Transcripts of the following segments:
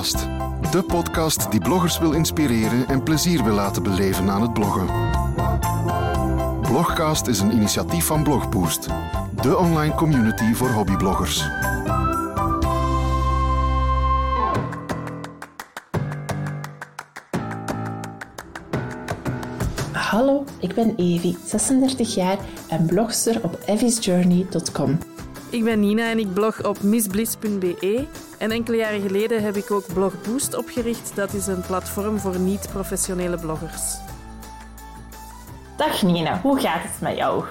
De podcast die bloggers wil inspireren en plezier wil laten beleven aan het bloggen. Blogcast is een initiatief van Blogboost, de online community voor hobbybloggers. Hallo, ik ben Evie, 36 jaar en blogster op evisjourney.com. Ik ben Nina en ik blog op missbliss.be. En enkele jaren geleden heb ik ook Blog Boost opgericht. Dat is een platform voor niet-professionele bloggers. Dag Nina, hoe gaat het met jou?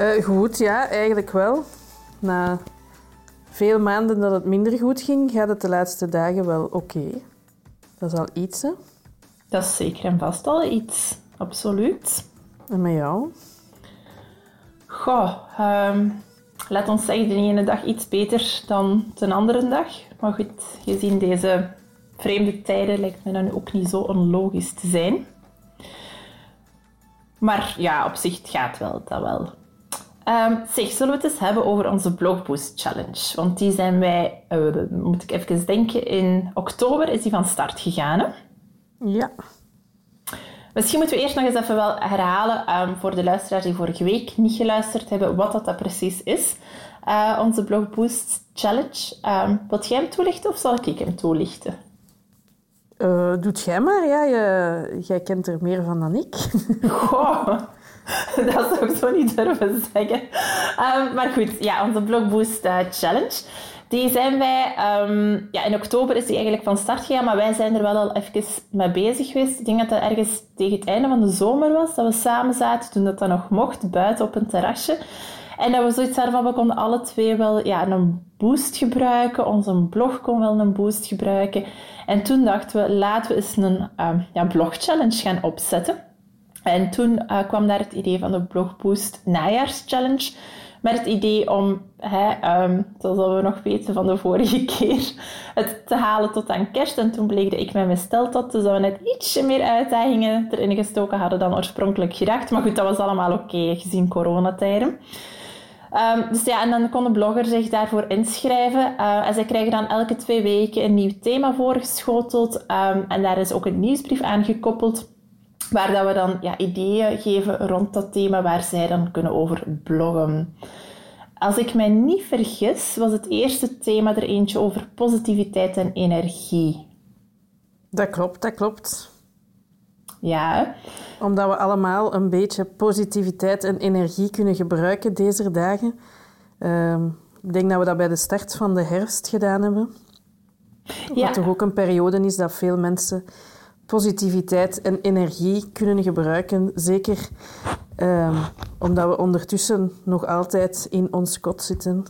Uh, goed, ja, eigenlijk wel. Na veel maanden dat het minder goed ging, gaat het de laatste dagen wel oké. Dat is al iets, hè? Dat is zeker en vast al iets, absoluut. En met jou? Goh, um, laat ons zeggen, de ene dag iets beter dan de andere dag. Maar goed, gezien deze vreemde tijden lijkt me dan ook niet zo onlogisch te zijn. Maar ja, op zich gaat wel, dat wel. Um, zeg, zullen we het eens hebben over onze Blogboost Challenge? Want die zijn wij, uh, moet ik even denken, in oktober is die van start gegaan. Hè? Ja. Misschien moeten we eerst nog eens even wel herhalen um, voor de luisteraars die vorige week niet geluisterd hebben, wat dat, dat precies is. Uh, onze Blog Boost Challenge. Um, wilt jij hem toelichten of zal ik hem toelichten? Uh, doet jij maar, ja. Je, jij kent er meer van dan ik. Goh, dat zou ik zo niet durven zeggen. Um, maar goed, ja, onze Blog Boost uh, Challenge. Die zijn wij, um, ja, in oktober is die eigenlijk van start gegaan, maar wij zijn er wel al even mee bezig geweest. Ik denk dat dat ergens tegen het einde van de zomer was, dat we samen zaten toen dat, dat nog mocht, buiten op een terrasje. En dat we zoiets hadden van, we konden alle twee wel ja, een boost gebruiken. Onze blog kon wel een boost gebruiken. En toen dachten we, laten we eens een uh, ja, blog-challenge gaan opzetten. En toen uh, kwam daar het idee van de Blogboost Najaarschallenge. Met het idee om, hè, um, zoals we nog weten van de vorige keer, het te halen tot aan kerst. En toen bleek ik met mijn stel tot, dus dat we net ietsje meer uitdagingen erin gestoken hadden dan oorspronkelijk gedacht. Maar goed, dat was allemaal oké, gezien coronatijden. Um, dus ja, en dan kon de blogger zich daarvoor inschrijven. Uh, en zij krijgen dan elke twee weken een nieuw thema voorgeschoteld. Um, en daar is ook een nieuwsbrief aan gekoppeld. Waar dat we dan ja, ideeën geven rond dat thema waar zij dan kunnen over bloggen. Als ik mij niet vergis, was het eerste thema er eentje over positiviteit en energie. Dat klopt, dat klopt. Ja. Omdat we allemaal een beetje positiviteit en energie kunnen gebruiken deze dagen. Uh, ik denk dat we dat bij de start van de herfst gedaan hebben. Ja. Wat toch ook een periode is dat veel mensen positiviteit en energie kunnen gebruiken. Zeker uh, omdat we ondertussen nog altijd in ons kot zitten.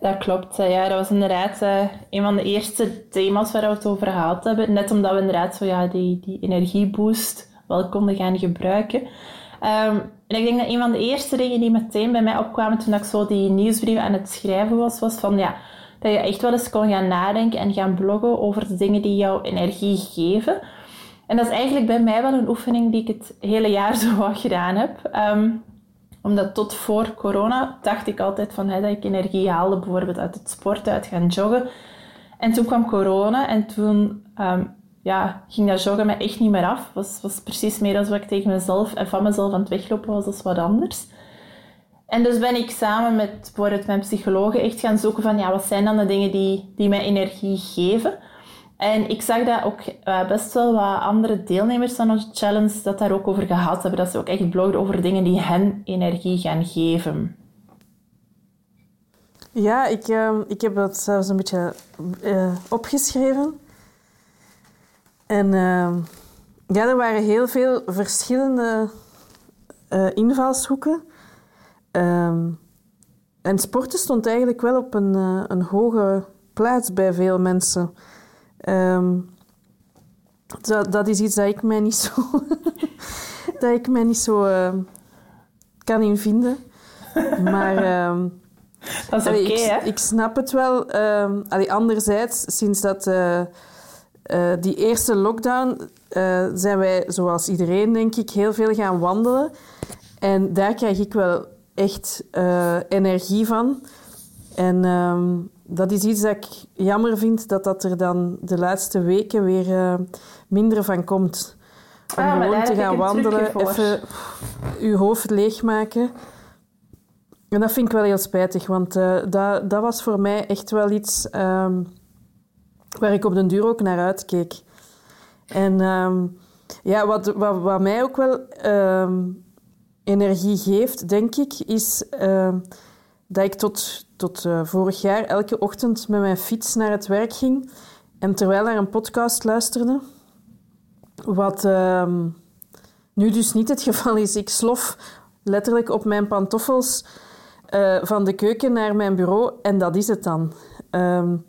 Dat klopt. Ja, dat was inderdaad uh, een van de eerste thema's waar we het over gehad hebben. Net omdat we inderdaad zo, ja, die, die energieboost wel konden gaan gebruiken. Um, en ik denk dat een van de eerste dingen die meteen bij mij opkwamen toen ik zo die nieuwsbrief aan het schrijven was, was van ja, dat je echt wel eens kon gaan nadenken en gaan bloggen over de dingen die jou energie geven. En dat is eigenlijk bij mij wel een oefening die ik het hele jaar zo wat gedaan heb. Um, omdat tot voor corona dacht ik altijd van, hè, dat ik energie haalde, bijvoorbeeld uit het sporten, uit gaan joggen. En toen kwam corona en toen um, ja, ging dat joggen mij echt niet meer af. Was, was precies meer als wat ik tegen mezelf en van mezelf aan het weglopen was, als wat anders. En dus ben ik samen met bijvoorbeeld mijn psychologen echt gaan zoeken van, ja, wat zijn dan de dingen die, die mij energie geven? En ik zag dat ook uh, best wel wat andere deelnemers van onze challenge dat daar ook over gehad hebben. Dat ze ook echt bloggen over dingen die hen energie gaan geven. Ja, ik, uh, ik heb dat zelfs een beetje uh, opgeschreven. En ja, er waren heel veel verschillende invalshoeken. Ehm, en sporten stond eigenlijk wel op een, een hoge plaats bij veel mensen. Um, dat, dat, is iets dat ik mij niet zo, dat ik mij niet zo uh, kan invinden. Maar um, dat is oké, okay, ik, ik, snap het wel. Um, allee, anderzijds, sinds dat uh, uh, die eerste lockdown zijn wij, zoals iedereen denk ik, heel veel gaan wandelen. En daar krijg ik wel echt energie van. En dat is iets dat ik jammer vind, dat dat er dan de laatste weken weer uh, minder van komt. Om ah, gewoon te gaan wandelen, even je hoofd leegmaken. En dat vind ik wel heel spijtig, want uh, dat, dat was voor mij echt wel iets um, waar ik op den duur ook naar uitkeek. En um, ja, wat, wat, wat, mij ook wel um, energie geeft, denk ik, is dat ik tot, tot uh, vorig jaar elke ochtend met mijn fiets naar het werk ging en terwijl naar een podcast luisterde. Wat nu dus niet het geval is. Ik slof letterlijk op mijn pantoffels uh, van de keuken naar mijn bureau en dat is het dan. Um,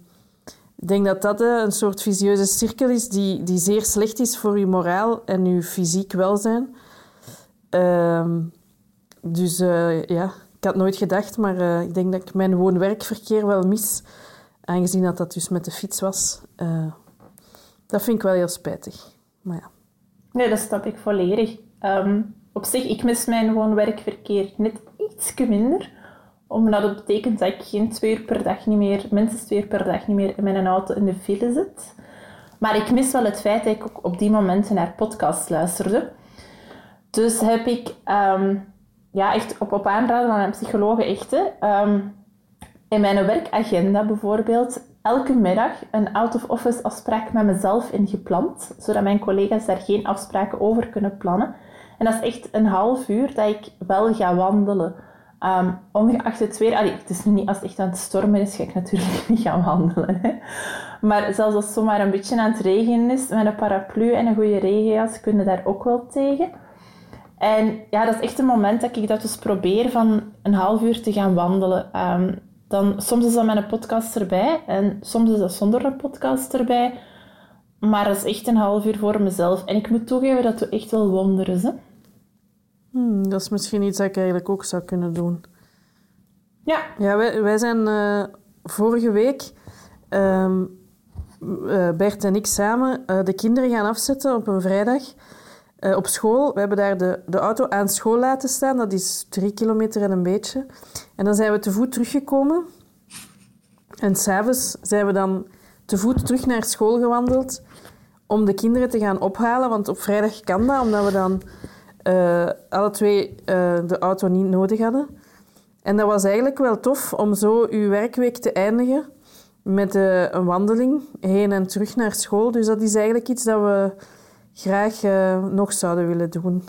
ik denk dat dat een soort visieuze cirkel is die, die zeer slecht is voor je moraal en je fysiek welzijn. Um, dus uh, ja, ik had nooit gedacht, maar ik denk dat ik mijn woon-werkverkeer wel mis, aangezien dat dat dus met de fiets was. dat vind ik wel heel spijtig. Maar ja. Nee, dat snap ik volledig. Um, op zich, ik mis mijn woon-werkverkeer net iets minder omdat het betekent dat ik geen twee uur per dag niet meer, minstens twee uur per dag niet meer in mijn auto in de file zit. Maar ik mis wel het feit dat ik op die momenten naar podcasts luisterde. Dus heb ik ehm, ja, echt op, op aanraden van een psycholoog echt, um, in mijn werkagenda bijvoorbeeld elke middag een out-of-office afspraak met mezelf ingepland, zodat mijn collega's daar geen afspraken over kunnen plannen. En dat is echt een half uur dat ik wel ga wandelen Um, ongeacht het weer, allee, het is niet als het echt aan het stormen is, ga ik natuurlijk niet gaan wandelen. Maar zelfs als het zomaar een beetje aan het regenen is, met een paraplu en een goede regenjas, kunnen daar ook wel tegen. En ja, dat is echt een moment dat ik dat dus probeer van een half uur te gaan wandelen. Um, dan, soms is dat met een podcast erbij en soms is dat zonder een podcast erbij. Maar dat is echt een half uur voor mezelf. En ik moet toegeven dat het echt wel wonder is. Hè. Hmm, dat is misschien iets dat ik eigenlijk ook zou kunnen doen. Ja. Ja, wij, wij zijn uh, vorige week, um, uh, Bert en ik samen, uh, de kinderen gaan afzetten op een vrijdag op school. We hebben daar de, de auto aan school laten staan. Dat is drie kilometer en een beetje. En dan zijn we te voet teruggekomen. En s'avonds zijn we dan te voet terug naar school gewandeld om de kinderen te gaan ophalen. Want op vrijdag kan dat, omdat we dan uh, alle twee uh, de auto niet nodig hadden. En dat was eigenlijk wel tof om zo uw werkweek te eindigen met een wandeling heen en terug naar school. Dus dat is eigenlijk iets dat we graag nog zouden willen doen.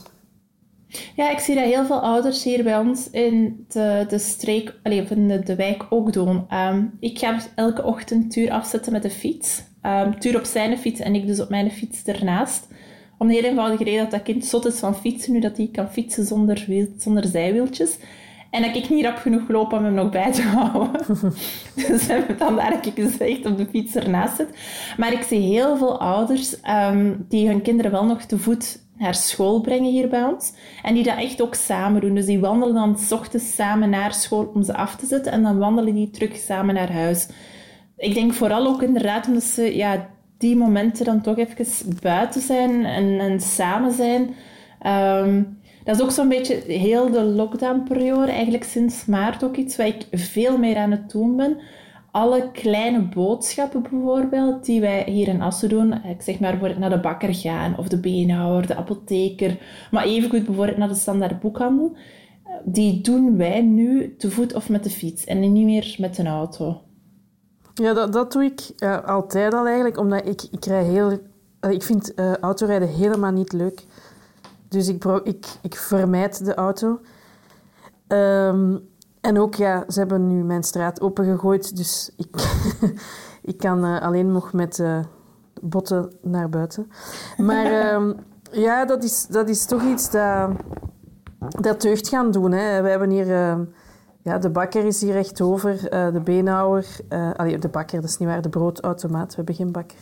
Ja, ik zie dat heel veel ouders hier bij ons in de, de streek, allez, in de, de wijk ook doen. Um, ik ga elke ochtend Tuur afzetten met de fiets. Um, Tuur op zijn fiets en ik dus op mijn fiets ernaast. Om de heel eenvoudige reden dat dat kind zot is van fietsen, nu dat hij kan fietsen zonder, wiel, zonder zijwieltjes. En dat ik niet rap genoeg loop om hem nog bij te houden. dus vandaar dat ik dus echt op de fiets ernaast zit. Maar ik zie heel veel ouders um, die hun kinderen wel nog te voet naar school brengen hier bij ons. En die dat echt ook samen doen. Dus die wandelen dan s ochtends samen naar school om ze af te zetten. En dan wandelen die terug samen naar huis. Ik denk vooral ook inderdaad omdat ze ja, die momenten dan toch even buiten zijn en, en samen zijn. Ehm, dat is ook zo'n beetje heel de lockdown-periode, eigenlijk sinds maart ook iets waar ik veel meer aan het doen ben. Alle kleine boodschappen bijvoorbeeld, die wij hier in Assen doen. Ik zeg maar bijvoorbeeld naar de bakker gaan, of de beenhouwer, de apotheker. Maar evengoed bijvoorbeeld naar de standaard boekhandel. Die doen wij nu te voet of met de fiets en niet meer met een auto. Ja, dat, doe ik uh, altijd al eigenlijk, omdat ik, ik rij heel... Ik vind autorijden helemaal niet leuk. Dus ik, ik, ik vermijd de auto. Um, en ook, ja, ze hebben nu mijn straat opengegooid, dus ik, ik kan alleen nog met botten naar buiten. Maar um, ja, dat is, dat is toch iets dat, dat deugd gaan doen. Hè. We hebben hier ehm, ja, de bakker is hier recht over, uh, de beenhouwer. Allee, de bakker, dat is niet waar, de broodautomaat. We hebben geen bakker.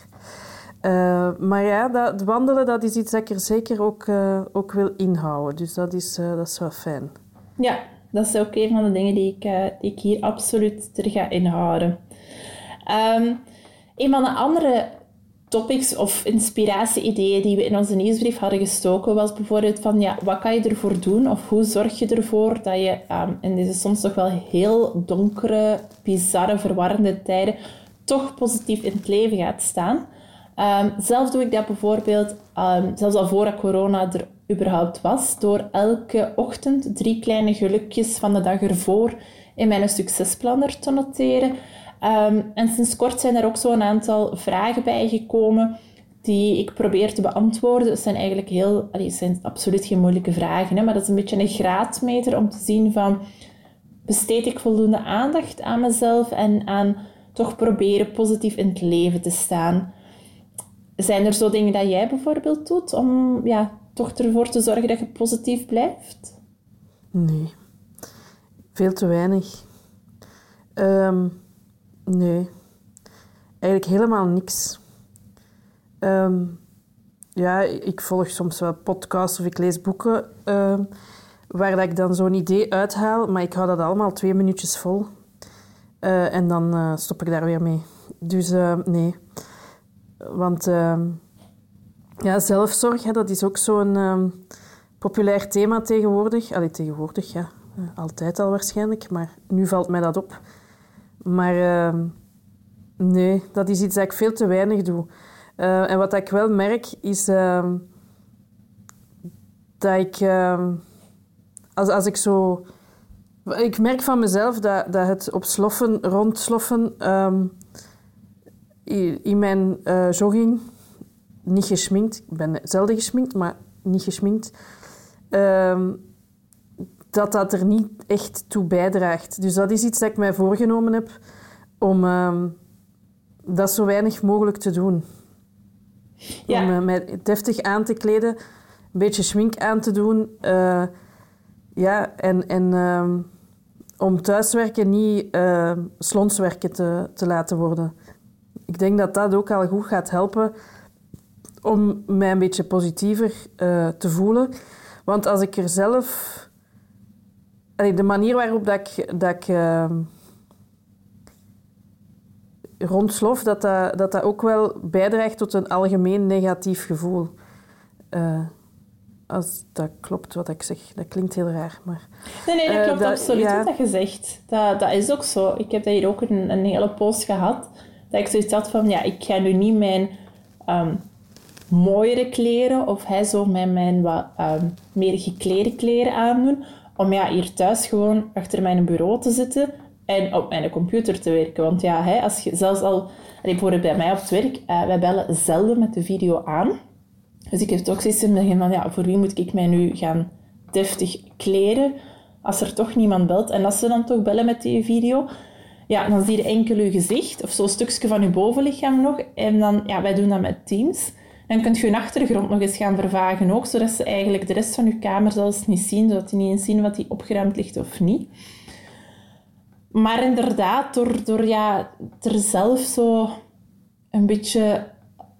Uh, maar ja, dat, wandelen dat is iets dat ik er zeker ook, ook wil inhouden. Dus dat is, dat is wel fijn. Ja, dat is ook een van de dingen die ik, die ik hier absoluut er ga inhouden. Um, een van de andere topics of inspiratie-ideeën die we in onze nieuwsbrief hadden gestoken, was bijvoorbeeld van, ja, wat kan je ervoor doen? Of hoe zorg je ervoor dat je um, in deze soms toch wel heel donkere, bizarre, verwarrende tijden toch positief in het leven gaat staan? Um, zelf doe ik dat bijvoorbeeld, um, zelfs al voordat corona er überhaupt was, door elke ochtend drie kleine gelukjes van de dag ervoor in mijn succesplanner te noteren. Um, en sinds kort zijn er ook zo een aantal vragen bijgekomen die ik probeer te beantwoorden. Het zijn eigenlijk heel, allee, zijn absoluut geen moeilijke vragen, hè, maar dat is een beetje een graadmeter om te zien van besteed ik voldoende aandacht aan mezelf en aan toch proberen positief in het leven te staan. Zijn er zo dingen dat jij bijvoorbeeld doet om ja, toch ervoor te zorgen dat je positief blijft? Nee, veel te weinig. Um, nee, eigenlijk helemaal niks. Um, ja, ik volg soms wel podcasts of ik lees boeken um, waar dat ik dan zo'n idee uithaal, maar ik hou dat allemaal twee minuutjes vol. Uh, en dan uh, stop ik daar weer mee. Dus uh, nee. Want ehm, ja, zelfzorg, hè, dat is ook zo'n um, populair thema tegenwoordig. Allee, tegenwoordig, ja. Uh, altijd al waarschijnlijk, maar nu valt mij dat op. Maar uh, nee, dat is iets dat ik veel te weinig doe. Uh, en wat ik wel merk, is ehm, dat ik... als, als ik zo... Ik merk van mezelf dat, dat het op sloffen, rondsloffen in mijn uh, jogging, niet gesminkt, ik ben zelden gesminkt, maar niet gesminkt, uh, dat dat er niet echt toe bijdraagt. Dus dat is iets dat ik mij voorgenomen heb om uh, dat zo weinig mogelijk te doen. Ja. Om uh, mij deftig aan te kleden, een beetje schmink aan te doen. Uh, ja, en, en ehm, om thuiswerken niet slonswerken te, te laten worden ik denk dat dat ook al goed gaat helpen om mij een beetje positiever uh, te voelen. Want als ik er zelf... Allee, de manier waarop dat ik, dat ik uh, rondslof, dat dat, dat dat ook wel bijdraagt tot een algemeen negatief gevoel. Uh, als dat klopt wat ik zeg. Dat klinkt heel raar, maar... Nee, nee, dat klopt absoluut ja. wat je zegt. Dat, dat is ook zo. Ik heb dat hier ook een, een hele post gehad dat ik zoiets had van, ja, ik ga nu niet mijn um, mooiere kleren of hij zo met mijn wat um, meer geklede kleren aandoen, om ja, hier thuis gewoon achter mijn bureau te zitten en op mijn computer te werken. Want ja, hè, als je zelfs al, bijvoorbeeld bij mij op het werk, uh, wij bellen zelden met de video aan. Dus ik heb toch zoiets in van, ja, voor wie moet ik mij nu gaan deftig kleden als er toch niemand belt? En als ze dan toch bellen met die video, ja, dan zie je enkel je gezicht of zo'n stukje van je bovenlichaam nog. En dan, ja, wij doen dat met Teams. Dan kun je je achtergrond nog eens gaan vervagen ook, zodat ze eigenlijk de rest van je kamer zelfs niet zien, zodat die niet eens zien wat die opgeruimd ligt of niet. Maar inderdaad, door, door ja, er zelf zo een beetje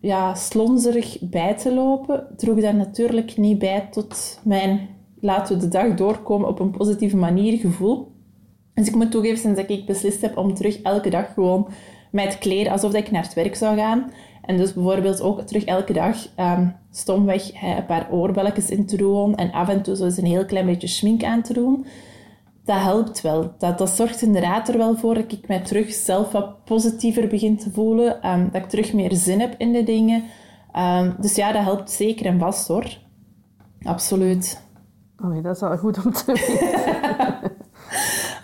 ja, slonzerig bij te lopen, droeg dat natuurlijk niet bij tot mijn laten we de dag doorkomen op een positieve manier gevoel. Dus ik moet toegeven, sinds ik beslist heb om terug elke dag gewoon met kleren alsof ik naar het werk zou gaan. En dus bijvoorbeeld ook terug elke dag um, stomweg hè, een paar oorbelletjes in te doen en af en toe zo eens een heel klein beetje schmink aan te doen. Dat helpt wel. Dat, dat zorgt inderdaad er wel voor dat ik mij terug zelf wat positiever begin te voelen. Um, dat ik terug meer zin heb in de dingen. Um, dus ja, dat helpt zeker en vast hoor. Absoluut. Oh dat is wel goed om te weten.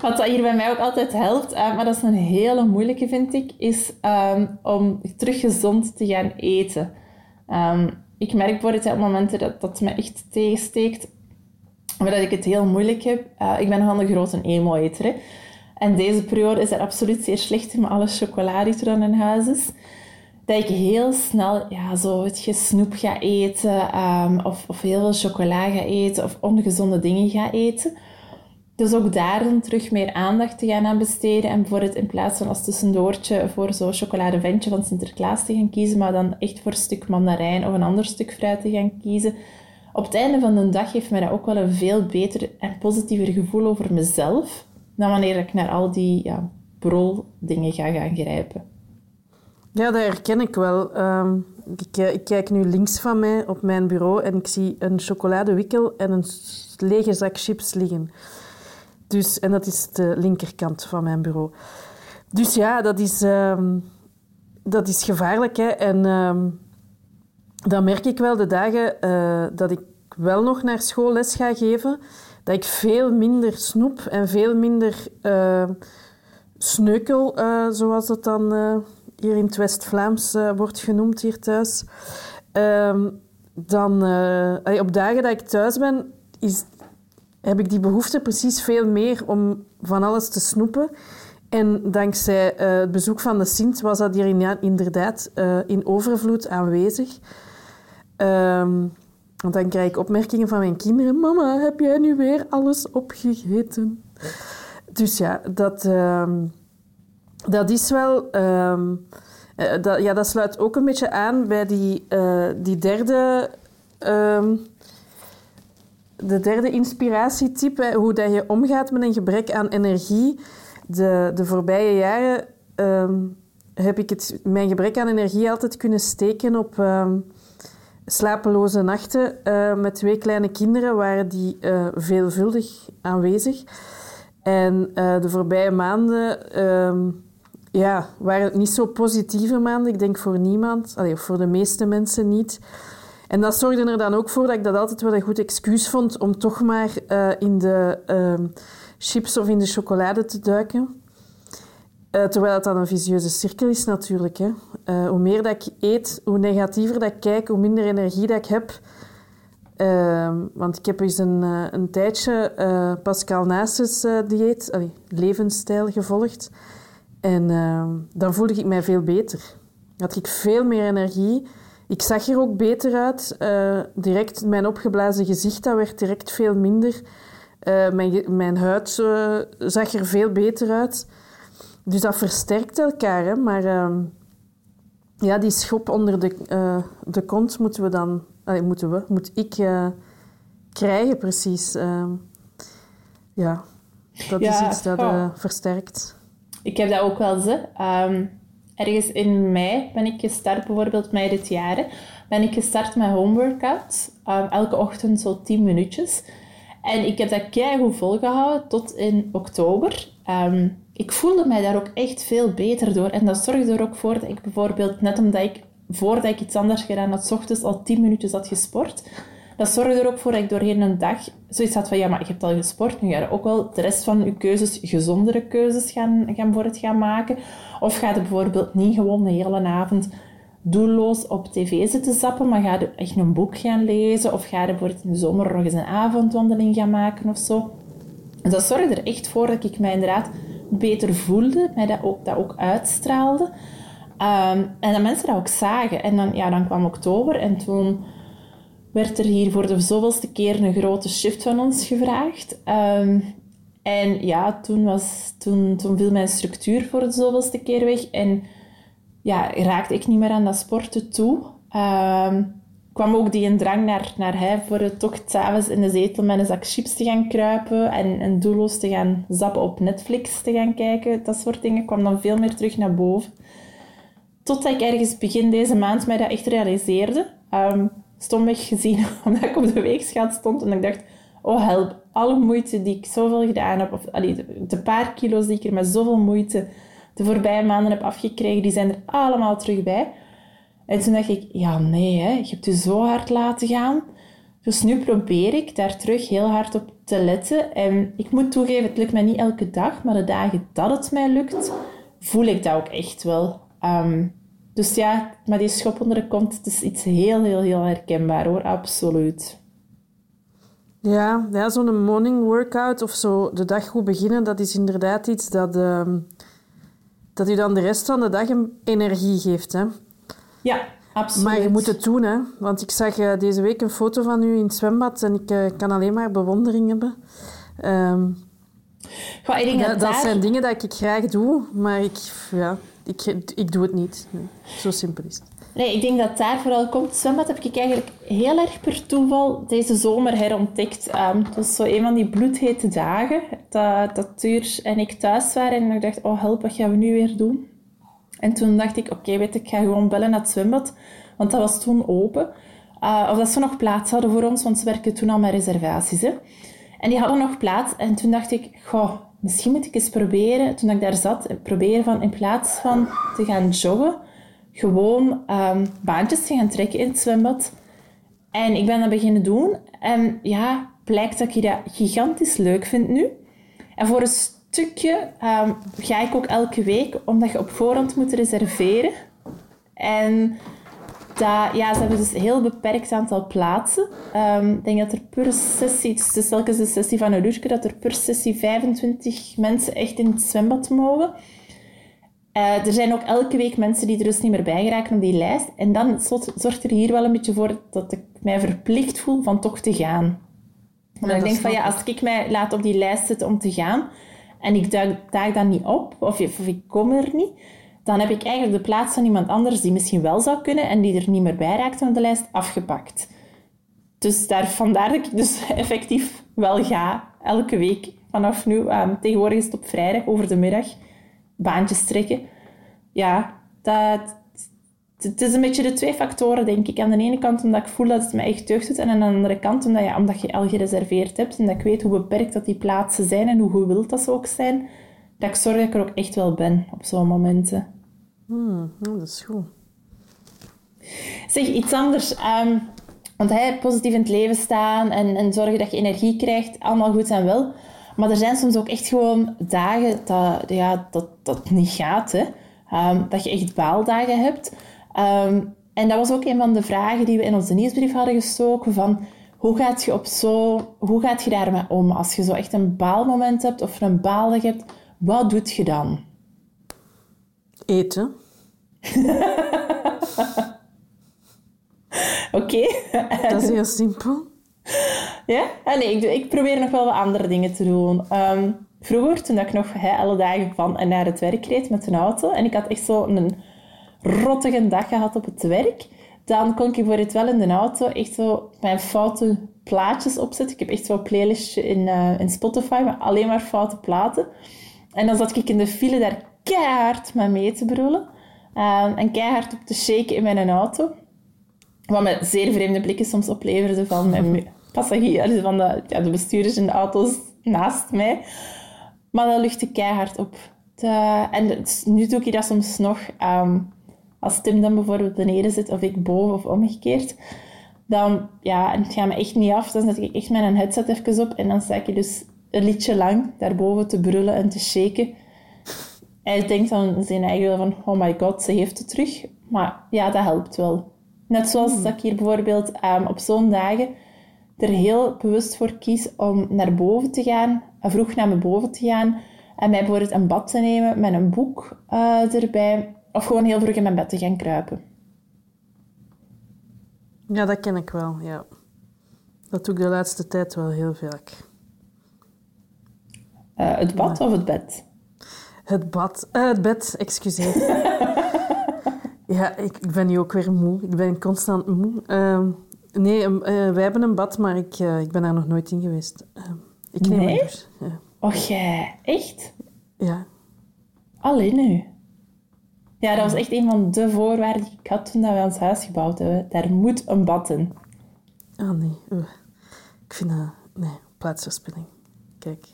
Wat dat hier bij mij ook altijd helpt, uh, maar dat is een hele moeilijke vind ik, is um, om terug gezond te gaan eten. Um, ik merk bijvoorbeeld op momenten dat dat me echt tegensteekt, maar dat ik het heel moeilijk heb. Uh, ik ben nogal een grote emo-eter. En deze periode is er absoluut zeer slecht met alle chocolade er dan in huis is. Dat ik heel snel ja, zo het snoep ga eten, um, of, of heel veel chocola ga eten, of ongezonde dingen ga eten. Dus ook daar dan terug meer aandacht te gaan aan besteden. En bijvoorbeeld in plaats van als tussendoortje voor zo'n chocoladeventje van Sinterklaas te gaan kiezen, maar dan echt voor een stuk mandarijn of een ander stuk fruit te gaan kiezen. Op het einde van de dag geeft mij dat ook wel een veel beter en positiever gevoel over mezelf dan wanneer ik naar al die ja, brol dingen ga gaan grijpen. Ja, dat herken ik wel. Ehm, ik, eh, ik, kijk nu links van mij op mijn bureau en ik zie een chocoladewikkel en een lege zak chips liggen. Dus, en dat is de linkerkant van mijn bureau. Dus ja, dat is, ehm, dat is gevaarlijk. Hè? En um, dan merk ik wel de dagen uh, dat ik wel nog naar school les ga geven, dat ik veel minder snoep en veel minder uh, sneukel, uh, zoals dat dan hier in het West-Vlaams wordt genoemd hier thuis. Ehm, dan op dagen dat ik thuis ben, is, heb ik die behoefte precies veel meer om van alles te snoepen. En dankzij uh, het bezoek van de Sint was dat hier inderdaad uh, in overvloed aanwezig. Um, want dan krijg ik opmerkingen van mijn kinderen. Mama, heb jij nu weer alles opgegeten? Dus ja, dat, um, dat is wel... Um, uh, dat, ja, dat sluit ook een beetje aan bij die, die derde... de derde inspiratietype, hoe dat je omgaat met een gebrek aan energie de, de voorbije jaren um, heb ik het, mijn gebrek aan energie altijd kunnen steken op um, slapeloze nachten. Uh, met twee kleine kinderen waren die uh, veelvuldig aanwezig. En uh, de voorbije maanden um, ja, waren het niet zo positieve maanden. Ik denk voor niemand, voor de meeste mensen niet. En dat zorgde er dan ook voor dat ik dat altijd wel een goed excuus vond om toch maar in de chips of in de chocolade te duiken. Uh, terwijl het dan een visieuze cirkel is natuurlijk. Hè. Uh, hoe meer dat ik eet, hoe negatiever dat ik kijk, hoe minder energie dat ik heb. Uh, want ik heb eens een, eh, een tijdje Pascal Nasus dieet, allee, levensstijl gevolgd. En ehm, dan voelde ik mij veel beter. Had ik veel meer energie. Ik zag er ook beter uit. direct mijn opgeblazen gezicht, dat werd direct veel minder. Uh, mijn, mijn huid uh, zag er veel beter uit. Dus dat versterkt elkaar. Hè? Maar uh, ja, die schop onder de, de kont moeten we dan... Moeten we, moet ik krijgen precies. Ehm, ja, dat is iets dat oh. versterkt. Ik heb dat ook wel eens. Um, ergens in mei ben ik gestart, bijvoorbeeld mei dit jaar, ben ik gestart met homeworkout. Um, elke ochtend zo 10 minuutjes. En ik heb dat keihard volgehouden tot in oktober. Um, ik voelde mij daar ook echt veel beter door. En dat zorgde er ook voor dat ik bijvoorbeeld, net omdat ik voordat ik iets anders gedaan had, ochtends al 10 minuten had gesport. Dat zorgde er ook voor dat ik doorheen een dag zoiets had van, ja, maar je hebt al gesport, nu ga je ook wel de rest van je keuzes, gezondere keuzes gaan, gaan voor het gaan maken. Of ga je bijvoorbeeld niet gewoon de hele avond doelloos op tv zitten zappen, maar ga je echt een boek gaan lezen of ga je bijvoorbeeld in de zomer nog eens een avondwandeling gaan maken of zo. Dat zorgde er echt voor dat ik mij inderdaad beter voelde, mij dat ook, dat ook uitstraalde. Um, en dat mensen dat ook zagen. En dan, ja, dan kwam oktober en toen werd er hier voor de zoveelste keer een grote shift van ons gevraagd. Um, en ja, toen, was, toen, toen viel mijn structuur voor de zoveelste keer weg. En ja, raakte ik niet meer aan dat sporten toe. Um, kwam ook die drang naar, naar hij voor het toch s'avonds in de zetel met een zak chips te gaan kruipen en, en doelloos te gaan zappen op Netflix te gaan kijken. Dat soort dingen kwam dan veel meer terug naar boven. Totdat ik ergens begin deze maand mij dat echt realiseerde. Um, stomweg gezien, omdat ik op de weegschaal stond en ik dacht... Oh help, alle moeite die ik zoveel gedaan heb, of allee, de, paar kilo's die ik er met zoveel moeite de voorbije maanden heb afgekregen, die zijn er allemaal terug bij. En toen dacht ik, ja nee, hè, je hebt je zo hard laten gaan. Dus nu probeer ik daar terug heel hard op te letten. En ik moet toegeven, het lukt mij niet elke dag, maar de dagen dat het mij lukt, voel ik dat ook echt wel. Um, dus ja, maar die schop onder de kont, het is iets heel, heel, heel herkenbaar hoor, absoluut. Ja, ja zo'n morning workout of zo de dag goed beginnen, dat is inderdaad iets dat, uh, dat u dan de rest van de dag energie geeft. Hè? Ja, absoluut. Maar je moet het doen, hè. Want ik zag uh, deze week een foto van u in het zwembad en ik uh, kan alleen maar bewondering hebben. Um, Goh, denk dat, dat, dat daar... zijn dingen dat ik graag doe, maar ik, ja, ik, ik doe het niet. Zo simpel is het. Nee, ik denk dat daar vooral komt. Zwembad heb ik eigenlijk heel erg per toeval deze zomer herontdekt. Het was zo een van die bloedhete dagen dat, dat Tuur en ik thuis waren. En ik dacht, oh help, wat gaan we nu weer doen? En toen dacht ik, oké, weet ik ga gewoon bellen naar het zwembad. Want dat was toen open. Uh, of dat ze nog plaats hadden voor ons, want ze werken toen al met reservaties. Hè. En die hadden nog plaats. En toen dacht ik, goh, misschien moet ik eens proberen, toen ik daar zat, proberen van in plaats van te gaan joggen, gewoon um, baantjes te gaan trekken in het zwembad. En ik ben dat beginnen doen. En ja, blijkt dat ik dat gigantisch leuk vind nu. En voor een stukje um, ga ik ook elke week, omdat je op voorhand moet reserveren. En dat, ja, ze hebben dus een heel beperkt aantal plaatsen. Um, ik denk dat er per sessie, dus het is telkens een sessie van een uurtje, dat er per sessie 25 mensen echt in het zwembad mogen. Uh, er zijn ook elke week mensen die er dus niet meer bij geraken op die lijst. En dan zorgt er hier wel een beetje voor dat ik mij verplicht voel van toch te gaan. Omdat ik denk van ja, als ik mij laat op die lijst zitten om te gaan en ik daag dan niet op of, of ik kom er niet, dan heb ik eigenlijk de plaats van iemand anders die misschien wel zou kunnen en die er niet meer bij raakt op de lijst afgepakt. Dus daar, vandaar dat ik dus effectief wel ga, elke week vanaf nu. Um, tegenwoordig is het op vrijdag over de middag baantjes trekken. Ja, dat, het is een beetje de twee factoren, denk ik. Aan de ene kant omdat ik voel dat het me echt deugd doet. En aan de andere kant omdat, ja, omdat je al gereserveerd hebt. En dat ik weet hoe beperkt dat die plaatsen zijn en hoe gewild dat ze ook zijn. Dat ik zorg dat ik er ook echt wel ben op zo'n momenten. Hmm, dat is goed. Zeg, iets anders. Um, want hij positief in het leven staan en, en zorgen dat je energie krijgt, allemaal goed en wel. Maar er zijn soms ook echt gewoon dagen dat ja, dat, dat niet gaat. Hè? Ehm, dat je echt baaldagen hebt. Ehm, en dat was ook een van de vragen die we in onze nieuwsbrief hadden gestoken. Van, hoe gaat je, op zo, hoe gaat je daarmee om? Als je zo echt een baalmoment hebt of een baaldag hebt, wat doet je dan? Eten. Oké. Dat is heel simpel. Ja? Ah, nee, ik, ik, probeer nog wel wat andere dingen te doen. Ehm, vroeger, toen ik nog hè, alle dagen van en naar het werk reed met een auto, en ik had echt zo een rottige dag gehad op het werk, dan kon ik voor het wel in de auto echt zo mijn foute plaatjes opzetten. Ik heb echt zo'n playlistje in, uh, in Spotify met alleen maar foute platen. En dan zat ik in de file daar keihard met mee te brullen. Um, en keihard op te shaken in mijn auto. Wat me zeer vreemde blikken soms opleverde van mijn passagiers, van de, ja, de bestuurders in de auto's naast mij. Maar dat luchtte keihard op. De, en nu doe ik dat soms nog. Um, als Tim dan bijvoorbeeld beneden zit of ik boven of omgekeerd, dan ja, en het gaat me echt niet af. Dan zet ik echt mijn headset even op en dan sta ik dus een liedje lang daarboven te brullen en te shaken. Hij denkt dan zijn eigen van, oh my god, ze heeft het terug. Maar ja, dat helpt wel. Net zoals hmm. dat ik hier bijvoorbeeld um, op zo'n dagen er heel bewust voor kies om naar boven te gaan, eh, vroeg naar boven te gaan en mij bijvoorbeeld een bad te nemen met een boek uh, erbij of gewoon heel vroeg in mijn bed te gaan kruipen. Ja, dat ken ik wel, ja. Dat doe ik de laatste tijd wel heel vaak. Uh, het bad of het bed? Het bad. Uh, het bed, excuseer. ja, ik, ben nu ook weer moe. Ik ben constant moe. Uh, nee, uh, wij hebben een bad, maar ik, ik ben daar nog nooit in geweest. Ehm, ik neem nee? een douche. Ja. Och, jij? Echt? Ja. Alleen nu? Ja, dat was echt een van de voorwaarden die ik had toen we ons huis gebouwd hebben. Daar moet een bad in. Ah, oh, nee. Ik vind dat... Nee, plaatsverspilling. Kijk.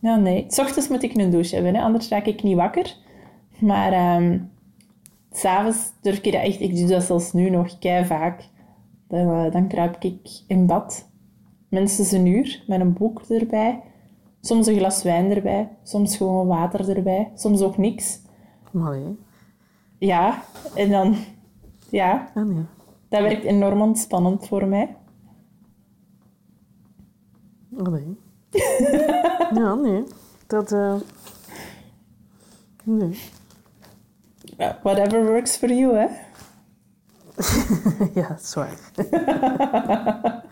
Ja, nee. S ochtends moet ik een douche hebben, hè? anders raak ik niet wakker. Maar um, s'avonds durf ik dat echt... Ik doe dat zelfs nu nog kei vaak. Dan, uh, dan kruip ik in bad. Minstens een uur, met een boek erbij. Soms een glas wijn erbij. Soms gewoon water erbij. Soms ook niks. Mooi. Ja, en dan... Ja. Ah, nee. Dat werkt enorm ontspannend voor mij. Oh, nee. ja, nee. Dat... Uh... Nee. Whatever works for you, hè? ja, zwaar.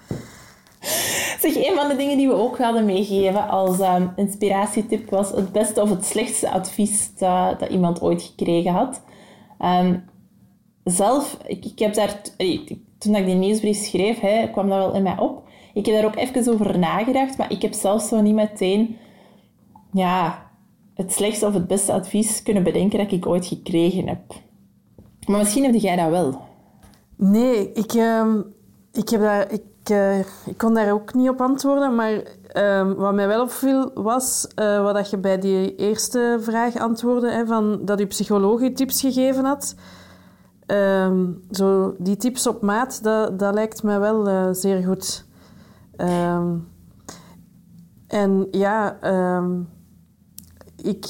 zeg, een van de dingen die we ook hadden meegegeven als um, inspiratietip was het beste of het slechtste advies dat, dat iemand ooit gekregen had. Um, zelf, ik, ik heb daar, toen ik die nieuwsbrief schreef, hè, kwam dat wel in mij op. Ik heb daar ook even over nagedacht, maar ik heb zelf zo niet meteen ja, het slechtste of het beste advies kunnen bedenken dat ik ooit gekregen heb. Maar misschien heb jij dat wel. Nee, ik, ehm, ik, heb ik, uh, ik kon daar ook niet op antwoorden. Maar ehm, wat mij wel opviel was uh, wat je bij die eerste vraag antwoordde: hè, van, dat je psycholoog je tips gegeven had. Ehm, zo, die tips op maat, dat, dat lijkt mij wel uh, zeer goed. En ja, ik,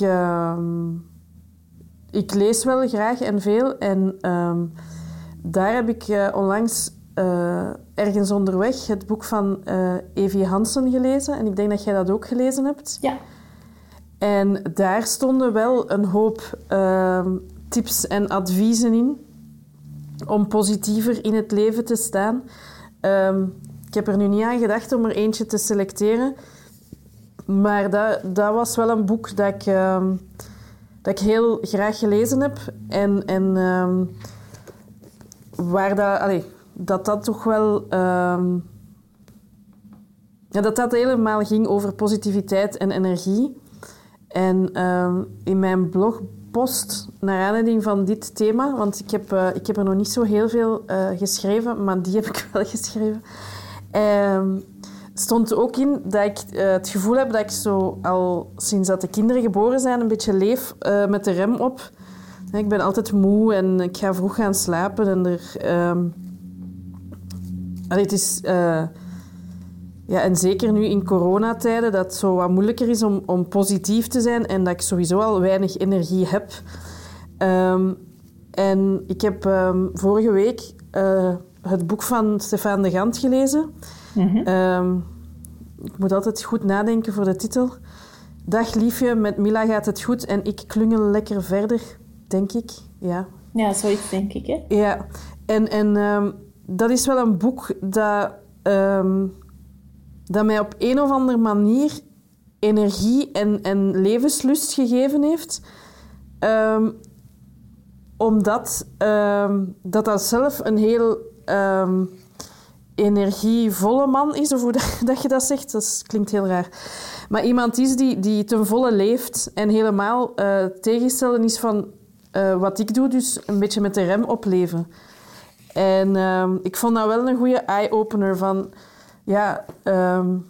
ik lees wel graag en veel. En daar heb ik uh, onlangs uh, ergens onderweg het boek van uh, Evie Hansen gelezen. En ik denk dat jij dat ook gelezen hebt. Ja. En daar stonden wel een hoop tips en adviezen in om positiever in het leven te staan. Um, heb er nu niet aan gedacht om er eentje te selecteren. Maar dat, dat was wel een boek dat ik, ehm, dat ik heel graag gelezen heb. En, en um, waar dat, allee, dat dat toch wel. Ja, dat dat helemaal ging over positiviteit en energie. En in mijn blogpost, naar aanleiding van dit thema, want ik heb, uh, ik heb er nog niet zo heel veel uh, geschreven, maar die heb ik wel geschreven. Um, stond ook in dat ik uh, het gevoel heb dat ik zo al sinds dat de kinderen geboren zijn een beetje leef met de rem op. Ik ben altijd moe en ik ga vroeg gaan slapen. En er, um... Het is... Uh... Ja, en zeker nu in coronatijden, dat het zo wat moeilijker is om, om positief te zijn en dat ik sowieso al weinig energie heb. Um, en ik heb vorige week het boek van Stefan de Gant gelezen. Mm -hmm. ik moet altijd goed nadenken voor de titel. Dag liefje, met Mila gaat het goed en ik klungel lekker verder denk ik. Ja, ja zoiets denk ik. Hè? Ja, en, en um, dat is wel een boek dat, um, dat mij op een of andere manier energie en, en levenslust gegeven heeft. Um, omdat dat dat zelf een heel energievolle man is, of hoe dat, je dat zegt, dat klinkt heel raar. Maar iemand is die, die ten volle leeft en helemaal uh, tegenstellen is van uh, wat ik doe, dus een beetje met de rem opleven. En uh, ik vond dat wel een goede eye-opener van... Ja, um,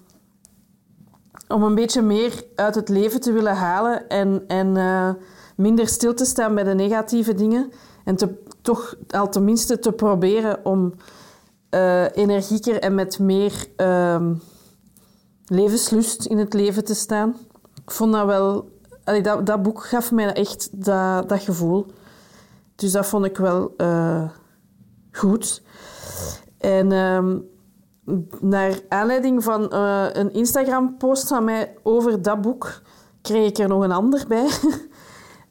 om een beetje meer uit het leven te willen halen en, en uh, minder stil te staan bij de negatieve dingen. En te, toch al tenminste te proberen om uh, energieker en met meer uh, levenslust in het leven te staan. Ik vond dat wel dat, dat boek gaf mij echt dat, dat gevoel. Dus dat vond ik wel uh, goed. En um, naar aanleiding van uh, een Instagram-post van mij over dat boek, kreeg ik er nog een ander bij.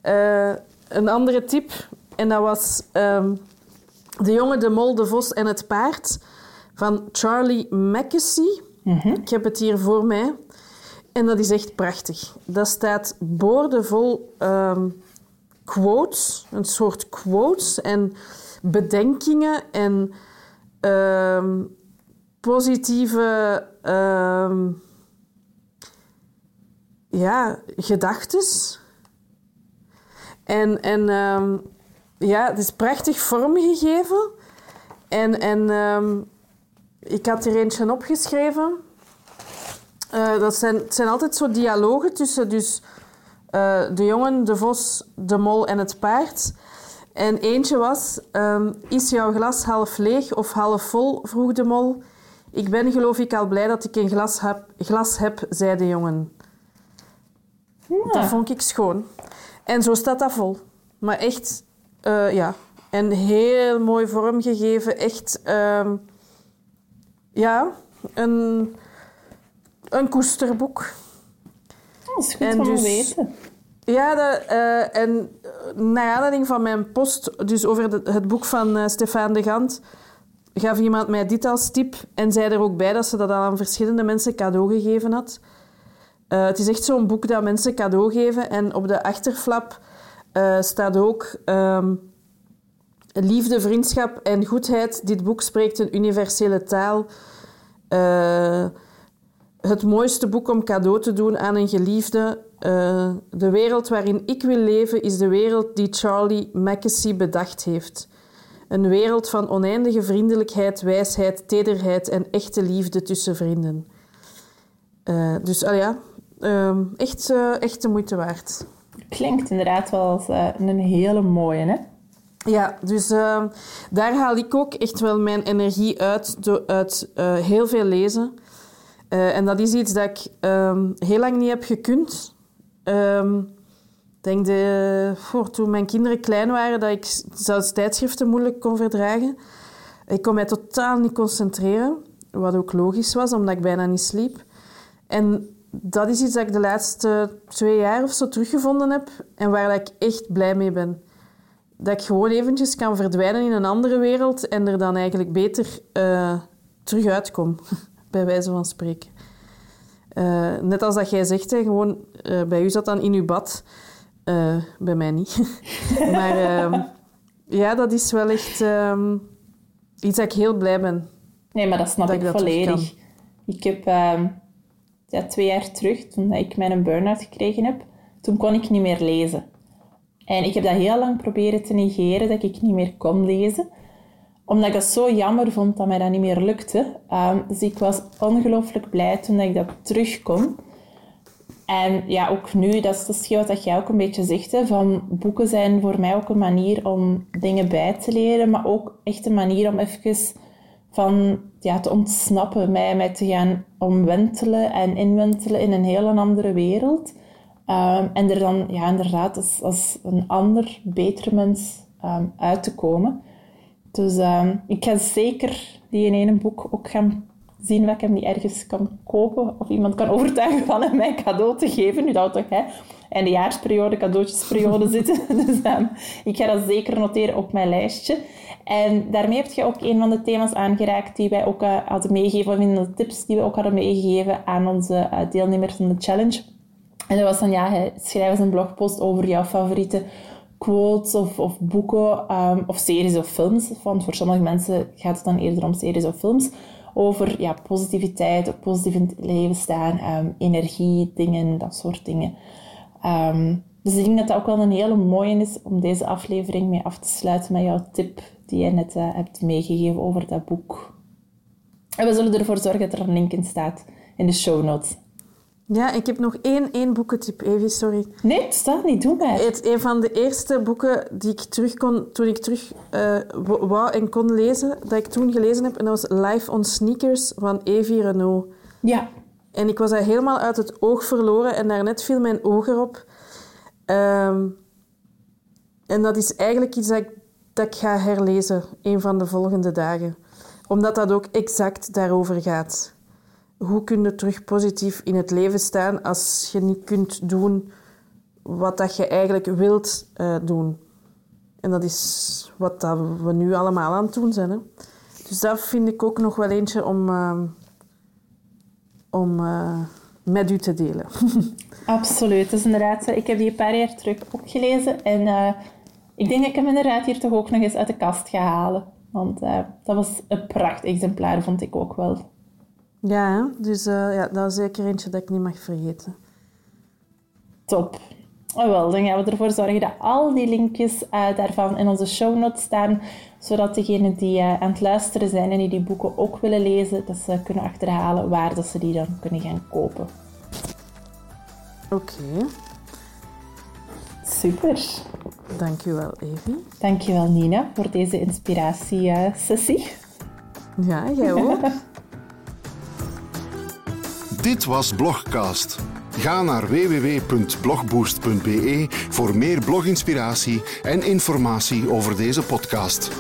een andere tip. En dat was um, De jongen, de mol, de vos en het paard van Charlie Mackesy. Mm -hmm. Ik heb het hier voor mij. En dat is echt prachtig. Dat staat boordevol um, quotes, een soort quotes en bedenkingen en um, positieve um, ja, gedachtes. En, en ja, het is prachtig vormgegeven. En, en ik had er eentje opgeschreven. Uh, dat zijn, het zijn altijd zo dialogen tussen dus, uh, de jongen, de vos, de mol en het paard. En eentje was, um, is jouw glas half leeg of half vol? vroeg de mol. Ik ben geloof ik al blij dat ik een glas heb, glas heb zei de jongen. Ja. Dat vond ik schoon. En zo staat dat vol. Maar echt, uh, ja. En heel mooi vormgegeven. Echt, um, ja, een een koesterboek. Dat is goed en om dus, weten. Ja, dat, uh, en naar aanleiding van mijn post, dus over de, het boek van uh, Stefan de Gant, gaf iemand mij dit als tip en zei er ook bij dat ze dat al aan verschillende mensen cadeau gegeven had. Het is echt zo'n boek dat mensen cadeau geven en op de achterflap staat ook um, liefde, vriendschap en goedheid. Dit boek spreekt een universele taal het mooiste boek om cadeau te doen aan een geliefde. Uh, de wereld waarin ik wil leven is de wereld die Charlie Mackesy bedacht heeft. Een wereld van oneindige vriendelijkheid, wijsheid, tederheid en echte liefde tussen vrienden. Dus uh, ja, echt, echt de moeite waard. Klinkt inderdaad wel als een hele mooie, hè? Ja, dus daar haal ik ook echt wel mijn energie uit, uit heel veel lezen. Uh, en dat is iets dat ik um, heel lang niet heb gekund. Um, denk de, voor toen mijn kinderen klein waren, dat ik zelfs tijdschriften moeilijk kon verdragen. Ik kon mij totaal niet concentreren, wat ook logisch was, omdat ik bijna niet sliep. En dat is iets dat ik de laatste twee jaar of zo teruggevonden heb en waar ik echt blij mee ben. Dat ik gewoon eventjes kan verdwijnen in een andere wereld en er dan eigenlijk beter uh, terug uitkom. bij wijze van spreken. Uh, net als dat jij zegt, hè, gewoon, uh, bij u zat dan in uw bad. Bij mij niet. maar ehm, ja, dat is wel echt um, iets dat ik heel blij ben. Nee, maar dat snap dat ik, ik dat volledig. Ik heb ehm, ja, twee jaar terug, toen ik mijn burn-out gekregen heb, toen kon ik niet meer lezen. En ik heb dat heel lang proberen te negeren, dat ik niet meer kon lezen omdat ik dat zo jammer vond dat mij dat niet meer lukte. Um, dus ik was ongelooflijk blij toen ik dat terug kon. En ja, ook nu, dat is hetgeen wat jij ook een beetje zegt. Hè, van boeken zijn voor mij ook een manier om dingen bij te leren. Maar ook echt een manier om even van, ja, te ontsnappen. Mij, mij te gaan omwentelen en inwentelen in een heel andere wereld. Um, en er dan ja, inderdaad als, als een ander, beter mens um, uit te komen. Dus ehm, ik ga zeker die in één boek ook gaan zien wat ik hem niet ergens kan kopen. Of iemand kan overtuigen van hem mijn cadeau te geven. Nu dat toch, hè. En de jaarsperiode, cadeautjesperiode zitten. Dus ik ga dat zeker noteren op mijn lijstje. En daarmee heb je ook een van de thema's aangeraakt die wij ook uh, hadden meegegeven. Of een van de tips die we ook hadden meegegeven aan onze uh, deelnemers van de challenge. En dat was dan, ja, schrijf eens een blogpost over jouw favoriete quotes of, of boeken um, of series of films. Want voor sommige mensen gaat het dan eerder om series of films. Over ja, positiviteit, positief in het leven staan, um, energie, dingen, dat soort dingen. Um, dus ik denk dat dat ook wel een hele mooie is om deze aflevering mee af te sluiten met jouw tip die je net uh, hebt meegegeven over dat boek. En we zullen ervoor zorgen dat er een link in staat in de show notes. Ja, ik heb nog één, één boekentip, Evie, sorry. Nee, het staat niet, doe maar. Het, een van de eerste boeken die ik terug kon, toen ik terug uh, wou en kon lezen, dat ik toen gelezen heb, en dat was Life on Sneakers van Evie Renault. Ja. En ik was daar helemaal uit het oog verloren en daarnet viel mijn oog erop. Um, en dat is eigenlijk iets dat ik, dat ga herlezen, een van de volgende dagen. Omdat dat ook exact daarover gaat hoe kun je terug positief in het leven staan als je niet kunt doen wat dat je eigenlijk wilt uh, doen. En dat is wat dat we nu allemaal aan het doen zijn. Hè. Dus dat vind ik ook nog wel eentje om, uh, om uh, met u te delen. Absoluut. Dus inderdaad, ik heb die een paar jaar terug opgelezen. En ik denk dat ik hem inderdaad hier toch ook nog eens uit de kast ga halen. Want dat was een pracht exemplaar, vond ik ook wel. Ja, dus uh, ja, dat is zeker eentje dat ik niet mag vergeten. Top. Oh wel, dan gaan we ervoor zorgen dat al die linkjes uh, daarvan in onze show notes staan, zodat degenen die uh, aan het luisteren zijn en die die boeken ook willen lezen, dat ze kunnen achterhalen waar dat ze die dan kunnen gaan kopen. Oké. Super. Dankjewel, Evie. Dankjewel, Nina, voor deze inspiratiesessie. Ja, jij ook. Dit was Blogcast. Ga naar www.blogboost.be voor meer bloginspiratie en informatie over deze podcast.